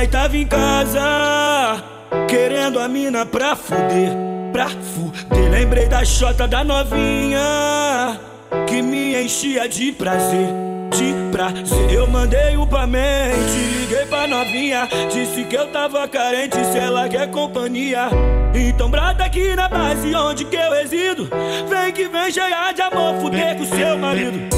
pai tava em casa, querendo a mina pra fuder, pra fuder. Lembrei da chota da novinha, que me enchia de prazer, de prazer. Eu mandei o pra mente, liguei pra novinha, disse que eu tava carente, se ela quer companhia. Então brata aqui na base onde que eu resido, vem que vem cheia de amor, fuder com seu marido.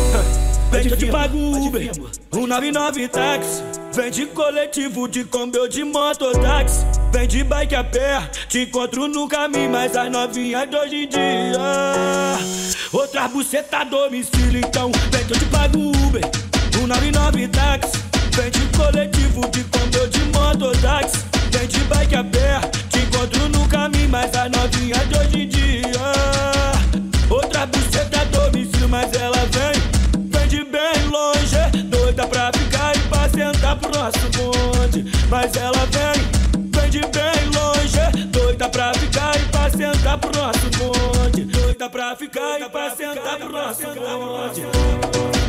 Vem que eu te pago Uber, um 99 táxi. Vem de coletivo, de combo de mototáxi. Vem de bike a pé, te encontro no caminho, mas as novinhas de hoje em dia. Outra buceta domicílio, então vem que eu te pago Uber, um 99 táxi. Vem de coletivo, de combo de mototáxi. Vem de bike a pé, te encontro no caminho, mas as novinhas nosso bonde. Mas ela vem, vem de bem longe, doida pra ficar e pra sentar pro nosso bonde. Doida pra ficar e pra sentar pro nosso bonde.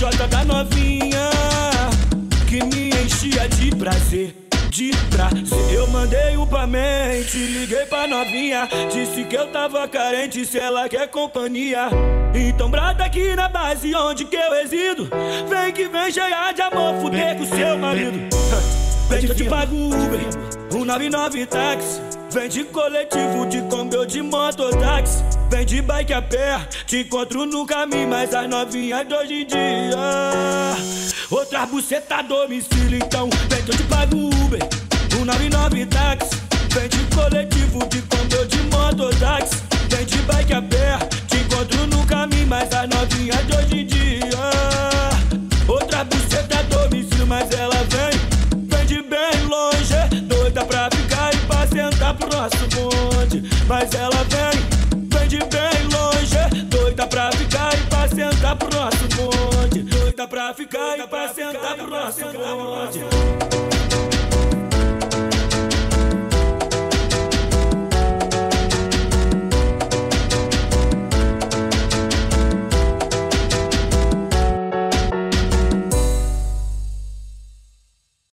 Chota da novinha que me enchia de prazer. De prazer, eu mandei um pra mente, liguei pra novinha. Disse que eu tava carente, se ela quer companhia. Então brata aqui na base onde que eu resido. Vem que vem cheia de amor, fuder com seu marido. Vem que eu te pago Uber, um 99 táxi. Vem de coletivo, de combo de mototáxi. Vem de bike a pé, te encontro no caminho, mas as novinhas de hoje em dia. Outra buceta domicílio, então vem que eu te pago Uber, um 99 táxi. Vem de coletivo, de combo de mototáxi. Vem de bike a pé, te encontro no caminho, mas as novinhas de hoje em dia. Outra buceta domicílio, mas ela vem, vem de bem longe, doida pra ficar e pra sentar pro nosso bonde. Mas ela vem, bem longe, doida pra ficar e pra sentar pro nosso bonde. Doida pra ficar e pra sentar pro nosso bonde.